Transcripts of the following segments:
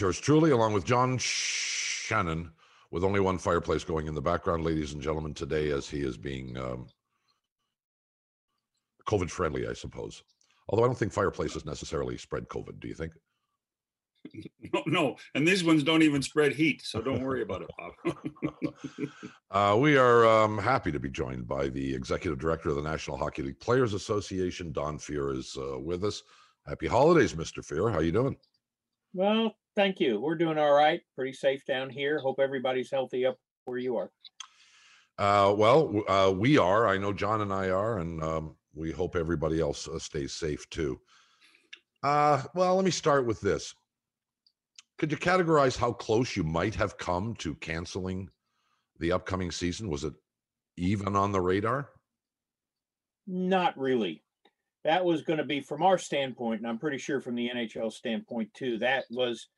Yours truly, along with John Shannon, with only one fireplace going in the background, ladies and gentlemen, today as he is being um, COVID friendly, I suppose. Although I don't think fireplaces necessarily spread COVID. Do you think? No, no, and these ones don't even spread heat, so don't worry about it, Bob. Uh, we are um, happy to be joined by the executive director of the National Hockey League Players Association. Don Fehr is uh, with us. Happy holidays, Mr. Fehr. How you doing? Well, thank you. We're doing all right. Pretty safe down here. Hope everybody's healthy up where you are. Uh, well, uh, we are. I know John and I are, and um, we hope everybody else uh, stays safe too. Uh, well, let me start with this. Could you categorize how close you might have come to canceling the upcoming season? Was it even on the radar? Not really. That was going to be, from our standpoint, and I'm pretty sure from the NHL standpoint too, that was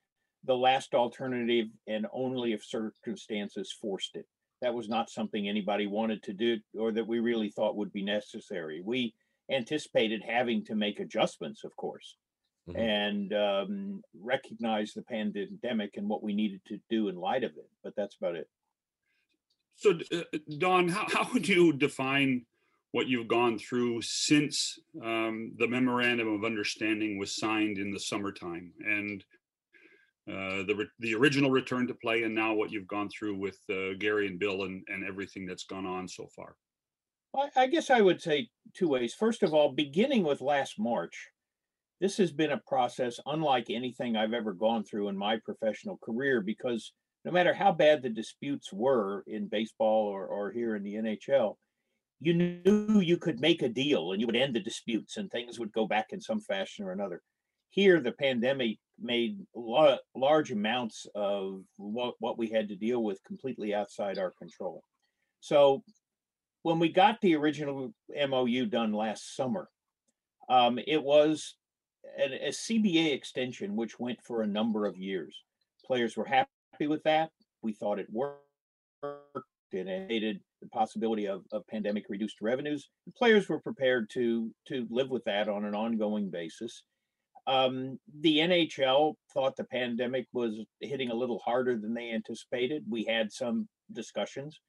the last alternative and only if circumstances forced it. That was not something anybody wanted to do or that we really thought would be necessary. We anticipated having to make adjustments, of course, Mhm. and um, recognize the pandemic and what we needed to do in light of it. But that's about it. so, uh, Don, how, how would you define what you've gone through since um, the memorandum of understanding was signed in the summertime and uh, the re- the original return to play, and now what you've gone through with uh, Gary and Bill and, and everything that's gone on so far? I, I guess I would say two ways. First of all, beginning with last March, this has been a process unlike anything I've ever gone through in my professional career because no matter how bad the disputes were in baseball or, or here in the NHL, you knew you could make a deal and you would end the disputes and things would go back in some fashion or another. Here, the pandemic made la- large amounts of what, what we had to deal with completely outside our control. So when we got the original MOU done last summer, um, it was an, a CBA extension which went for a number of years. Players were happy with that. We thought it worked. And it aided the possibility of, of pandemic reduced revenues. The players were prepared to to live with that on an ongoing basis. Um, the NHL thought the pandemic was hitting a little harder than they anticipated. We had some discussions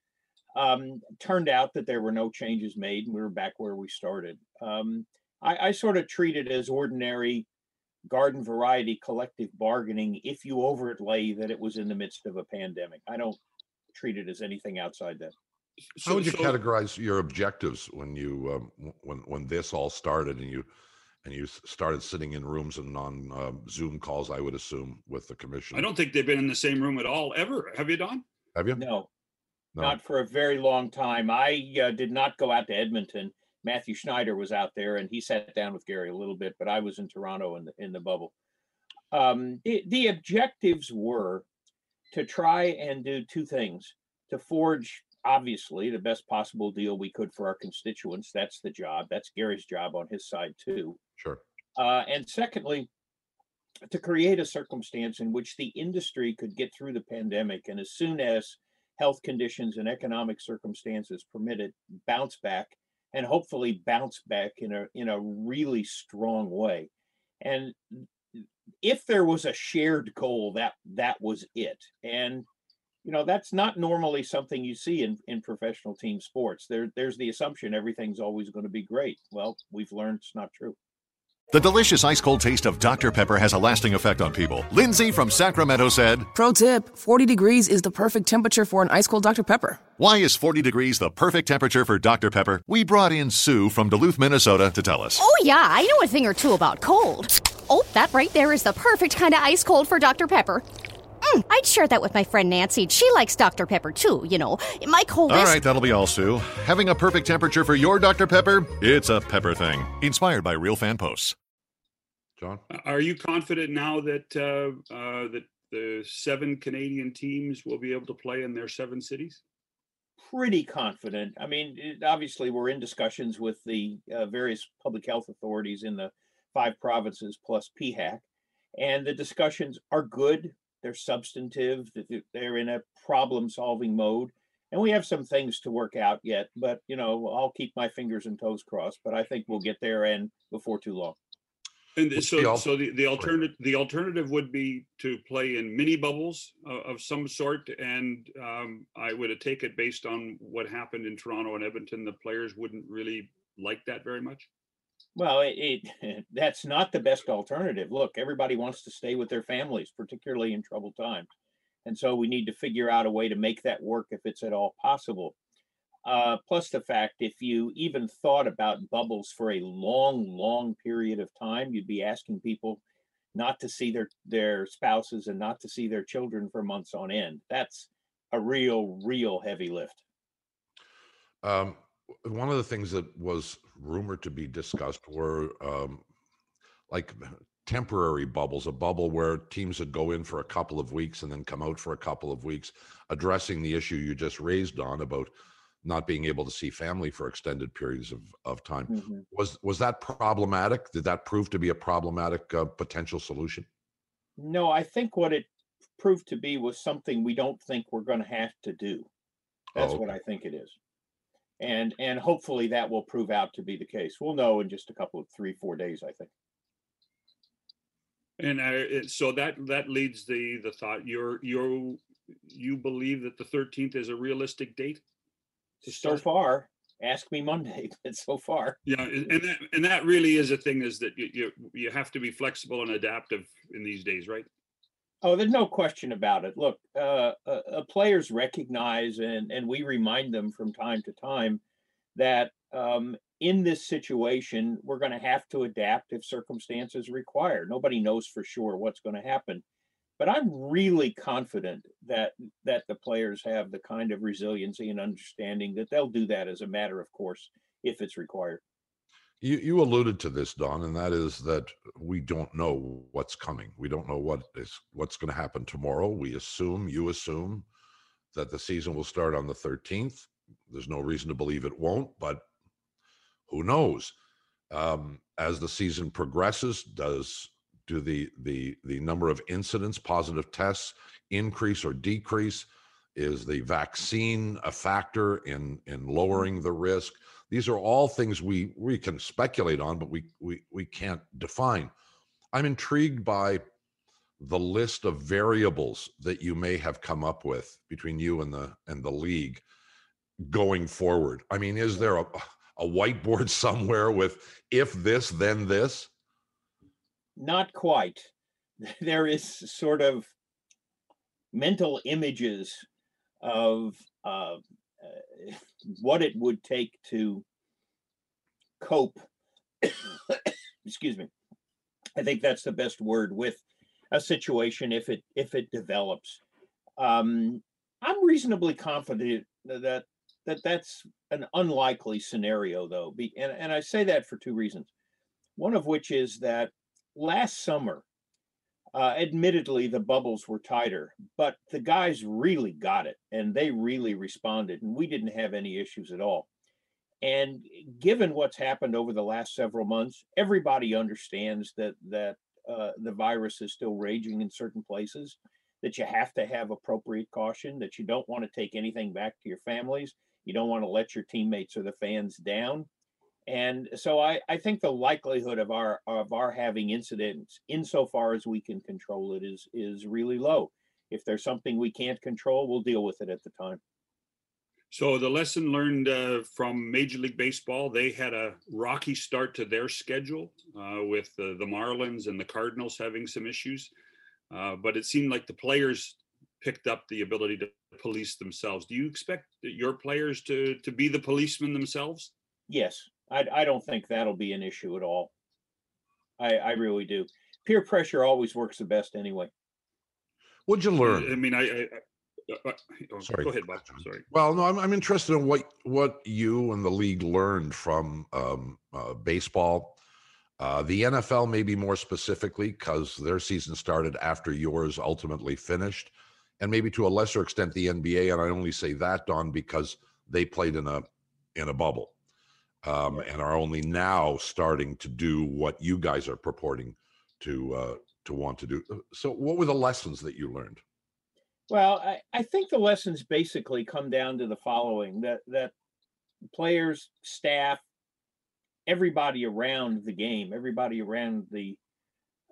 um, turned out that there were no changes made and we were back where we started. Um, I, I sort of treat it as ordinary garden variety collective bargaining if you overlay that it was in the midst of a pandemic. I don't treat it as anything outside that. How would you so- categorize your objectives when you um, when when this all started and you and you started sitting in rooms and on um, Zoom calls? I would assume with the commission. I don't think they've been in the same room at all ever. Have you, Don? Have you? No, No. not for a very long time. I uh, did not go out to Edmonton. Mathieu Schneider was out there and he sat down with Gary a little bit, but I was in Toronto in the, in the bubble. Um, the, the objectives were to try and do two things to forge, obviously, the best possible deal we could for our constituents. That's the job. That's Gary's job on his side, too. Sure. Uh, and secondly, to create a circumstance in which the industry could get through the pandemic and as soon as health conditions and economic circumstances permitted, bounce back and hopefully bounce back in a in a really strong way. And if there was a shared goal, that that was it. And you know that's not normally something you see in in professional team sports. There there's the assumption everything's always going to be great. Well, we've learned it's not true. The delicious ice cold taste of Dr. Pepper has a lasting effect on people. Lindsay from Sacramento said, Pro tip 40 degrees is the perfect temperature for an ice cold Dr. Pepper. Why is 40 degrees the perfect temperature for Dr. Pepper? We brought in Sue from Duluth, Minnesota to tell us. Oh, yeah, I know a thing or two about cold. Oh, that right there is the perfect kind of ice cold for Dr. Pepper. Mm, I'd share that with my friend Nancy. She likes Dr. Pepper too, you know. My All All right, that'll be all, Sue. Having a perfect temperature for your Dr. Pepper? It's a pepper thing. Inspired by real fan posts. John? Are you confident now that uh, uh, that the seven Canadian teams will be able to play in their seven cities? pretty confident. I mean, it, obviously, we're in discussions with the uh, various public health authorities in the five provinces plus PHAC, and the discussions are good. They're substantive. th- th- They're in a problem-solving mode, and we have some things to work out yet. But you know, I'll keep my fingers and toes crossed. But I think we'll get there, and before too long. And so, the so the, the alternative, the alternative would be to play in mini bubbles of, of some sort. And um, I would take it based on what happened in Toronto and Edmonton. The players wouldn't really like that very much. Well, it, it that's not the best alternative. Look, everybody wants to stay with their families, particularly in troubled times. And so we need to figure out a way to make that work if it's at all possible. Uh, plus the fact if you even thought about bubbles for a long, long period of time, you'd be asking people not to see their their spouses and not to see their children for months on end. That's a real, real heavy lift. Um, one of the things that was rumored to be discussed were um, like temporary bubbles, a bubble where teams would go in for a couple of weeks and then come out for a couple of weeks, addressing the issue you just raised on about not being able to see family for extended periods of, of time. Mhm. Was was that problematic? Did that prove to be a problematic uh, potential solution? No, I think what it proved to be was something we don't think we're going to have to do. That's Oh, what. I think it is. And and hopefully that will prove out to be the case. We'll know in just a couple of three, four days, I think. And uh, it, so that that leads the the thought you're you're you believe that the 13th is a realistic date to So far, ask me Monday, but so far. Yeah, and and that, and that really is a thing is that you, you you have to be flexible and adaptive in these days, right? Oh, there's no question about it. Look, uh, uh, players recognize and and we remind them from time to time that um, in this situation we're going to have to adapt if circumstances require. Nobody knows for sure what's going to happen, but I'm really confident that that the players have the kind of resiliency and understanding that they'll do that as a matter of course if it's required. You you alluded to this, Don, and that is that we don't know what's coming. We don't know what is what's going to happen tomorrow. We assume, you assume, that the season will start on the 13th. There's no reason to believe it won't, but who knows? Um, as the season progresses, does do the the the number of incidents, positive tests, increase or decrease? Is the vaccine a factor in in lowering the risk? These are all things we we can speculate on, but we we we can't define. I'm intrigued by the list of variables that you may have come up with between you and the and the league going forward. I mean, is there a a whiteboard somewhere with if this then this? Not quite. There is sort of mental images of uh, uh, what it would take to cope. Excuse me. I think that's the best word with a situation if it if it develops. Um, I'm reasonably confident that that that's an unlikely scenario, though. Be, and, and I say that for two reasons. One of which is that last summer, uh, admittedly, the bubbles were tighter, but the guys really got it and they really responded, and we didn't have any issues at all. And given what's happened over the last several months, everybody understands that that uh, the virus is still raging in certain places. That you have to have appropriate caution. That you don't want to take anything back to your families. You don't want to let your teammates or the fans down. And so I, I think the likelihood of our of our having incidents insofar as we can control it is is really low. If there's something we can't control, we'll deal with it at the time. So the lesson learned uh, from Major League Baseball, they had a rocky start to their schedule uh, with the, the Marlins and the Cardinals having some issues. Uh, but it seemed like the players picked up the ability to police themselves. Do you expect your players to to be the policemen themselves? Yes, I, I don't think that'll be an issue at all. I, I really do. Peer pressure always works the best anyway. What'd you learn? I mean, I. I, I, oh, Sorry. Go ahead, Bob. Sorry. Well, no, I'm, I'm interested in what what you and the league learned from um, uh, baseball, uh, the NFL, maybe more specifically, because their season started after yours ultimately finished, and maybe to a lesser extent the NBA. And I only say that, Don, because they played in a in a bubble, um, and are only now starting to do what you guys are purporting to uh, to want to do. So, what were the lessons that you learned? Well, I, I think the lessons basically come down to the following that that players, staff, everybody around the game, everybody around the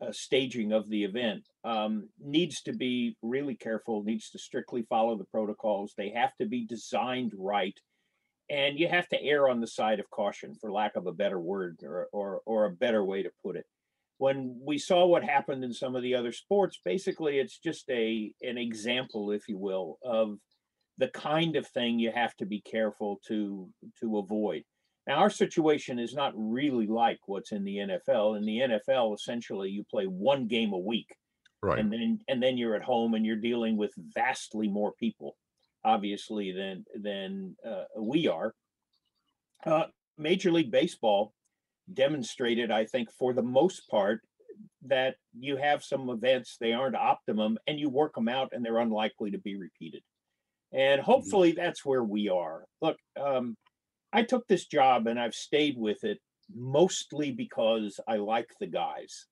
uh, staging of the event um, needs to be really careful, needs to strictly follow the protocols. They have to be designed right. And you have to err on the side of caution, for lack of a better word or, or, or a better way to put it. When we saw what happened in some of the other sports basically it's just a an example if you will of the kind of thing you have to be careful to to avoid. Now our situation is not really like what's in the NFL in the NFL essentially you play one game a week right. and then and then you're at home and you're dealing with vastly more people obviously than than uh, we are uh, major league baseball demonstrated, I think, for the most part, that you have some events, they aren't optimum, and you work them out and they're unlikely to be repeated. And Mm-hmm. hopefully that's where we are. Look, um, I took this job and I've stayed with it mostly because I like the guys.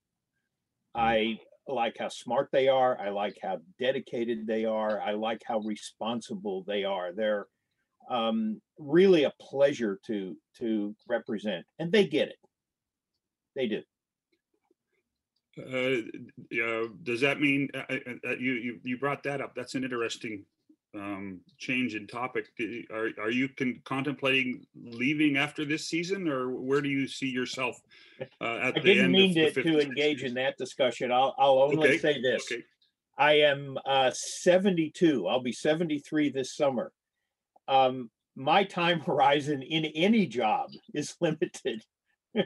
I like how smart they are. I like how dedicated they are. I like how responsible they are. They're um, really a pleasure to to represent, and they get it. They do. Uh, yeah, does that mean uh, uh, uh, you, you you brought that up? That's an interesting um, change in topic. Are are you con- contemplating leaving after this season, or where do you see yourself uh, at I the didn't mean to, 50 to engage in that discussion. I'll I'll only Okay, say this. okay. I am uh, 72. I'll be 73 this summer. Um, my time horizon in any job is limited.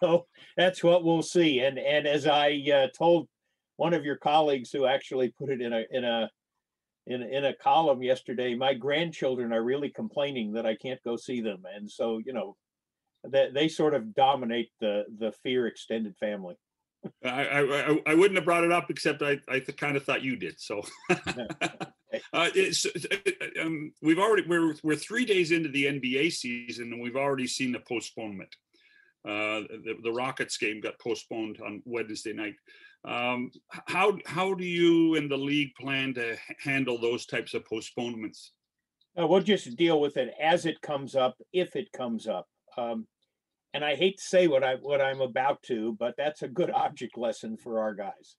so that's what we'll see. And and as I uh, told one of your colleagues who actually put it in a in a in, in a column yesterday, my grandchildren are really complaining that I can't go see them. And so, you know, that they sort of dominate the the Fehr extended family. I, I I- wouldn't have brought it up except I I kind of thought you did. So uh, it's uh, um, we've already we're we're three days into the NBA season and we've already seen the postponement. Uh, the, the Rockets game got postponed on Wednesday night. Um, how how do you and the league plan to handle those types of postponements? Uh, we'll just deal with it as it comes up, if it comes up. Um, and I hate to say what I what I'm about to, but that's a good object lesson for our guys.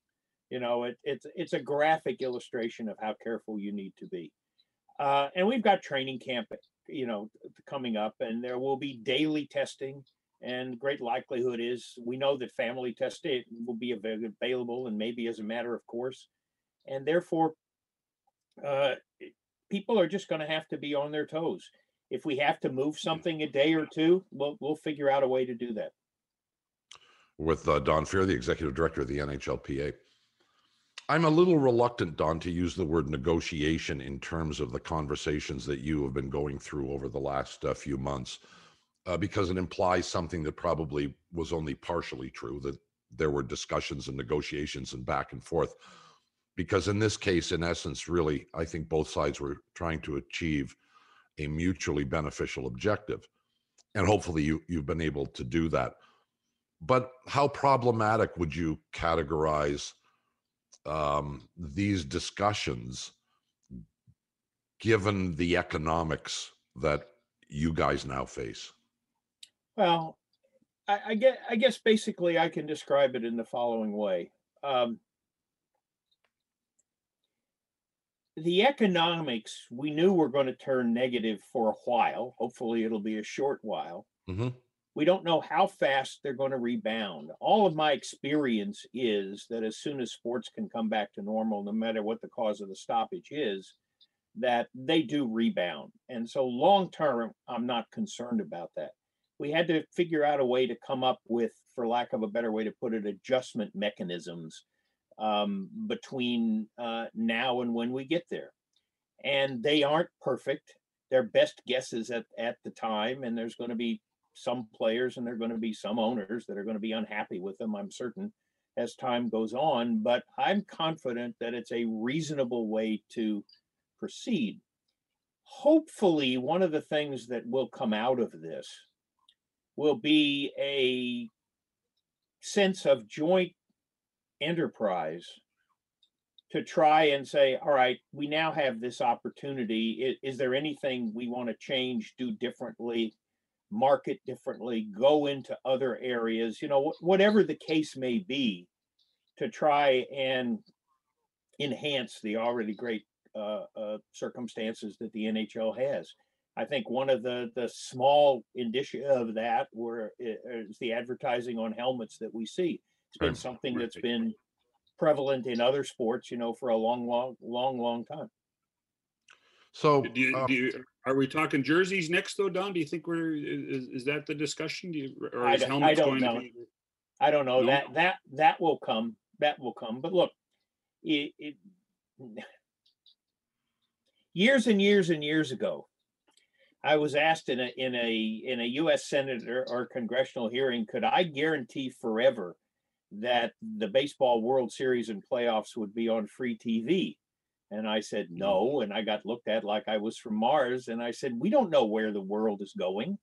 You know, it, it's it's a graphic illustration of how careful you need to be. Uh, and we've got training camp, you know, coming up, and there will be daily testing. And great likelihood is we know that family testing will be available, and maybe as a matter of course, and therefore, uh, people are just going to have to be on their toes. If we have to move something a day or two, we'll we'll figure out a way to do that. with uh, Don Fehr, the executive director of the NHLPA. I'm a little reluctant, Don, to use the word negotiation in terms of the conversations that you have been going through over the last uh, few months, uh, because it implies something that probably was only partially true that there were discussions and negotiations and back and forth. Because in this case, in essence, really, I think both sides were trying to achieve a mutually beneficial objective. And hopefully you, you've been able to do that but how problematic would you categorize um, these discussions given the economics that you guys now face Well, I, I get I guess basically I can describe it in the following way. Um, the economics we knew were going to turn negative for a while. Hopefully, it'll be a short while. Mhm. We don't know how fast they're going to rebound. All of my experience is that as soon as sports can come back to normal, no matter what the cause of the stoppage is, that they do rebound. And so, long term, I'm not concerned about that. We had to figure out a way to come up with, for lack of a better way to put it, adjustment mechanisms um, between uh, now and when we get there. And they aren't perfect. They're best guesses at, at the time. And there's going to be some players and there are going to be some owners that are going to be unhappy with them, I'm certain, as time goes on. But I'm confident that it's a reasonable way to proceed. Hopefully, one of the things that will come out of this will be a sense of joint enterprise to try and say, all right, we now have this opportunity. Is, is there anything we want to change, do differently, market differently, go into other areas, you know, whatever the case may be, to try and enhance the already great uh, uh, circumstances that the NHL has. I think one of the the small indicia of that were is the advertising on helmets that we see. It's been something that's been prevalent in other sports, you know, for a long, long, long, long time. So, do you, um, do you, are we talking jerseys next though, Don? Do you think we're is, is that the discussion? Do you, or I is d- I helmets don't going know. to be? I don't know No? that that that will come. That will come. But look, it, it years and years and years ago, I was asked in a in a in a U.S. senator or congressional hearing, could I guarantee forever that the baseball World Series and playoffs would be on free TV? And I said no, and I got looked at like I was from Mars. And I said we don't know where the world is going.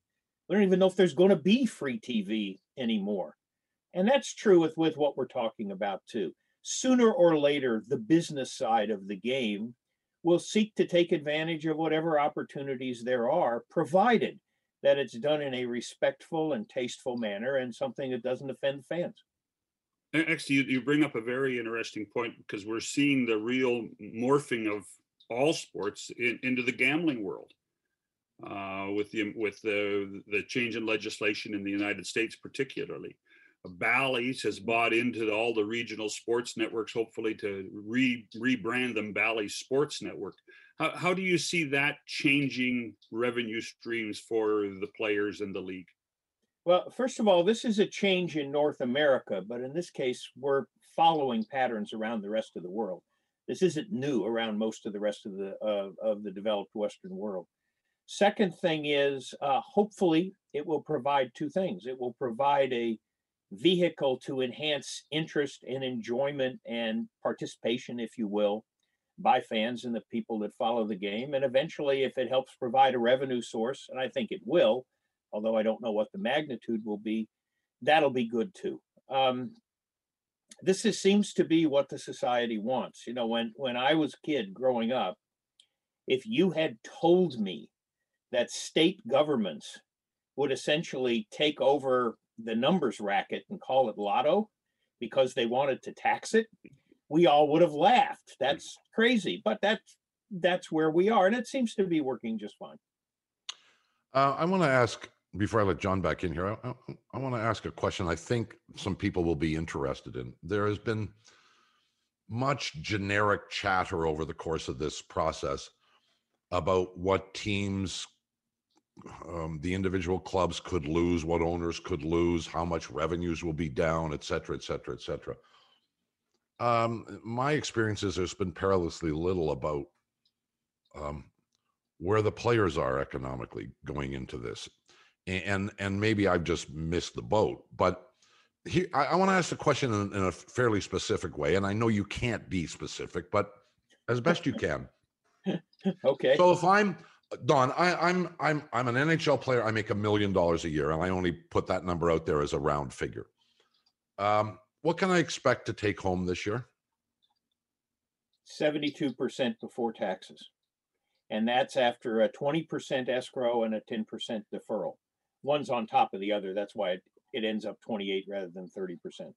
We don't even know if there's going to be free TV anymore. And that's true with, with what we're talking about too. Sooner or later, the business side of the game will seek to take advantage of whatever opportunities there are, provided that it's done in a respectful and tasteful manner and something that doesn't offend fans. Actually, you, bring up a very interesting point because we're seeing the real morphing of all sports in, into the gambling world. Uh, with the with the the change in legislation in the United States, particularly, Bally's has bought into all the regional sports networks, hopefully to re rebrand them Bally's Sports Network. How how do you see that changing revenue streams for the players in the league? Well, first of all, this is a change in North America, but in this case, we're following patterns around the rest of the world. This isn't new around most of the rest of the uh, of the developed Western world. Second thing is, uh, hopefully, it will provide two things. It will provide a vehicle to enhance interest and enjoyment and participation, if you will, by fans and the people that follow the game. And eventually, if it helps provide a revenue source, and I think it will, although I don't know what the magnitude will be, that'll be good too. Um, this is, seems to be what the society wants. You know, when when I was a kid growing up, if you had told me that state governments would essentially take over the numbers racket and call it lotto because they wanted to tax it, we all would have laughed. That's crazy, but that's that's where we are, and it seems to be working just fine. Uh, I want to ask before I let John back in here. I, I, I want to ask a question. I think some people will be interested in. There has been much generic chatter over the course of this process about what teams, um, the individual clubs could lose, what owners could lose, how much revenues will be down, et cetera, et cetera, et cetera. Um, my experience is there's been perilously little about um, where the players are economically going into this and and maybe i've just missed the boat but here i, I want to ask the question in, in a fairly specific way and i know you can't be specific but as best you can Okay. so if i'm don I, i'm i'm i'm an nhl player i make a million dollars a year and i only put that number out there as a round figure um, what can i expect to take home this year 72% before taxes. And that's after a 20% escrow and a 10% deferral. One's on top of the other. That's why it, it ends up 28 rather than 30%.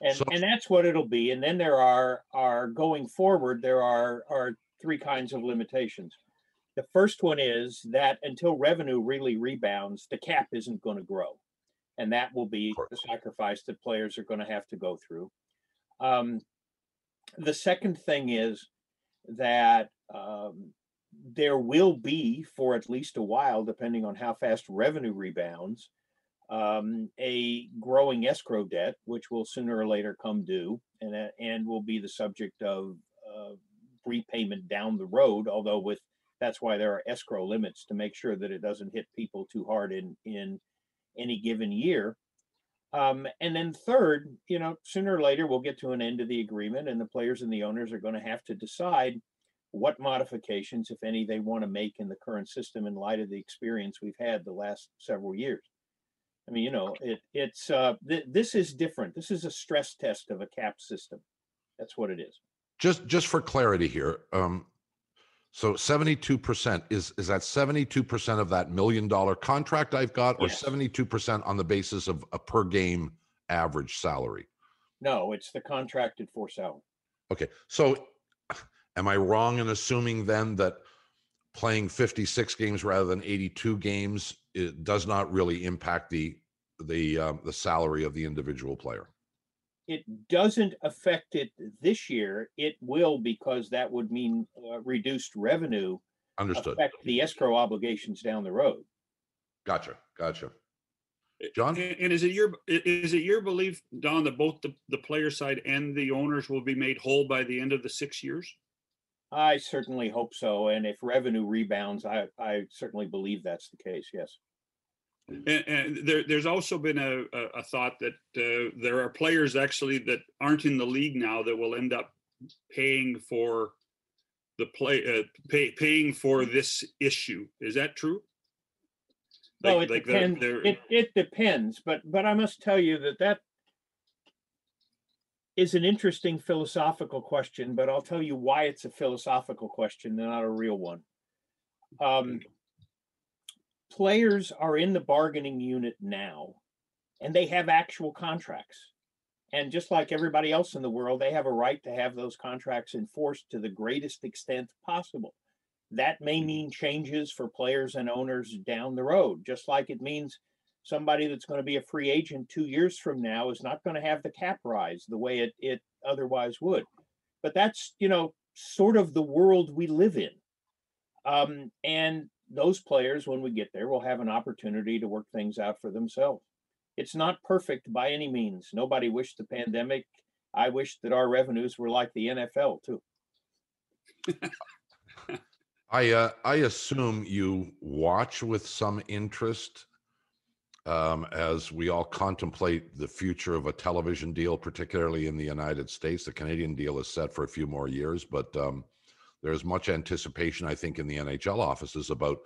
And, So- and that's what it'll be. And then there are are going forward, there are are three kinds of limitations. The first one is that until revenue really rebounds, the cap isn't going to grow. And that will be the sacrifice that players are going to have to go through. Um, the second thing is that um, there will be, for at least a while, depending on how fast revenue rebounds, um, a growing escrow debt, which will sooner or later come due and, uh, and will be the subject of uh, repayment down the road, although with that's why there are escrow limits to make sure that it doesn't hit people too hard in in any given year. Um, and then third, you know, sooner or later we'll get to an end of the agreement, and the players and the owners are going to have to decide what modifications, if any, they want to make in the current system in light of the experience we've had the last several years. I mean, you know, it it's uh, th- this is different. This is a stress test of a cap system. That's what it is. Just just for clarity here, um, so 72% is is that 72% of that million dollar contract I've got or Yes. 72% on the basis of a per game average salary? No, it's the contracted for salary. Okay. So am I wrong in assuming then that playing 56 games rather than 82 games it does not really impact the the um, the salary of the individual player? It doesn't affect it this year. It will because that would mean uh, reduced revenue Understood. affect the escrow obligations down the road. Gotcha. Gotcha. John? And, and is it your is it your belief, Don, that both the, the player side and the owners will be made whole by the end of the six years? I certainly hope so. And if revenue rebounds, I, I certainly believe that's the case. Yes. And, and there, there's also been a, a, thought that uh, there are players actually that aren't in the league now that will end up paying for the play, uh, pay, paying for this issue. Is that true? No, Like- it like they're- depends. they're- It, it depends, but, but I must tell you that that is an interesting philosophical question, but I'll tell you why it's a philosophical question, not a real one. Um, players are in the bargaining unit now, and they have actual contracts. And just like everybody else in the world, they have a right to have those contracts enforced to the greatest extent possible. That may mean changes for players and owners down the road, just like it means somebody that's going to be a free agent two years from now is not going to have the cap rise the way it, it otherwise would. But that's, you know, sort of the world we live in. Um, and those players, when we get there, will have an opportunity to work things out for themselves. It's not perfect by any means. Nobody wished the pandemic. I wish that our revenues were like the NFL too. I uh, I assume you watch with some interest um, as we all contemplate the future of a television deal, particularly in the United States. The Canadian deal is set for a few more years, but um, there's much anticipation, I think, in the NHL offices about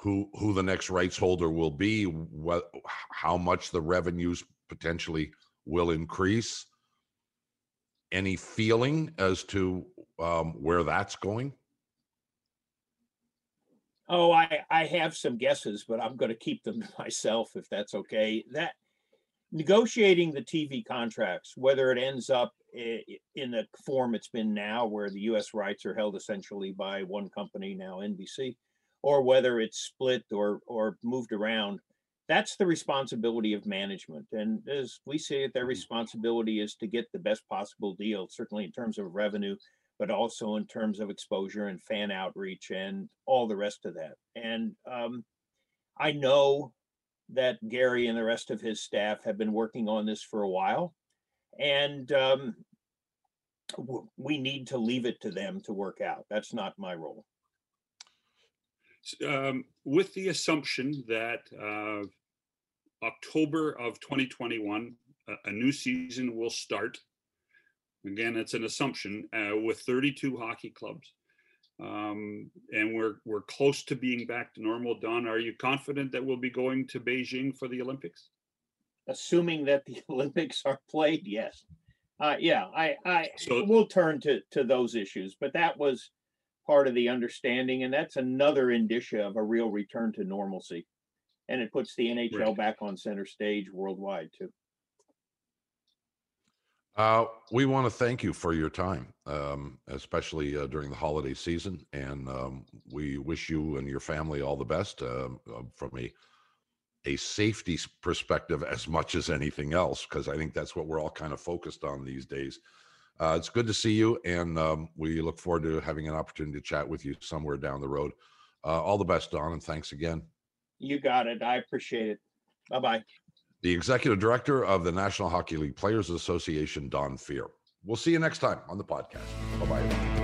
who who the next rights holder will be, what how much the revenues potentially will increase. Any feeling as to um, where that's going? Oh, I, I have some guesses, but I'm going to keep them to myself if that's okay. That negotiating the TV contracts, whether it ends up in the form it's been now, where the U.S. rights are held essentially by one company now, NBC, or whether it's split or or moved around, that's the responsibility of management. And as we see it, their responsibility is to get the best possible deal, certainly in terms of revenue, but also in terms of exposure and fan outreach and all the rest of that. And um, I know that Gary and the rest of his staff have been working on this for a while, and um, we need to leave it to them to work out. That's not my role. um, with the assumption that uh, October of 2021, a, a new season will start. Again, it's an assumption uh, with 32 hockey clubs, um, and we're we're close to being back to normal. Don, are you confident that we'll be going to Beijing for the Olympics? Assuming that the Olympics are played, yes. Uh, yeah, I, I So- we'll turn to to those issues, but that was part of the understanding, and that's another indicia of a real return to normalcy. And it puts the NHL Right. back on center stage worldwide too. Uh, we want to thank you for your time, um, especially uh, during the holiday season, and um, we wish you and your family all the best um, uh, from a a safety perspective as much as anything else, because I think that's what we're all kind of focused on these days. Uh, it's good to see you, and um, we look forward to having an opportunity to chat with you somewhere down the road. Uh, all the best, Don, and thanks again. You got it. I appreciate it. Bye bye. The executive director of the National Hockey League Players Association, Don Fehr. We'll see you next time on the podcast. Bye bye.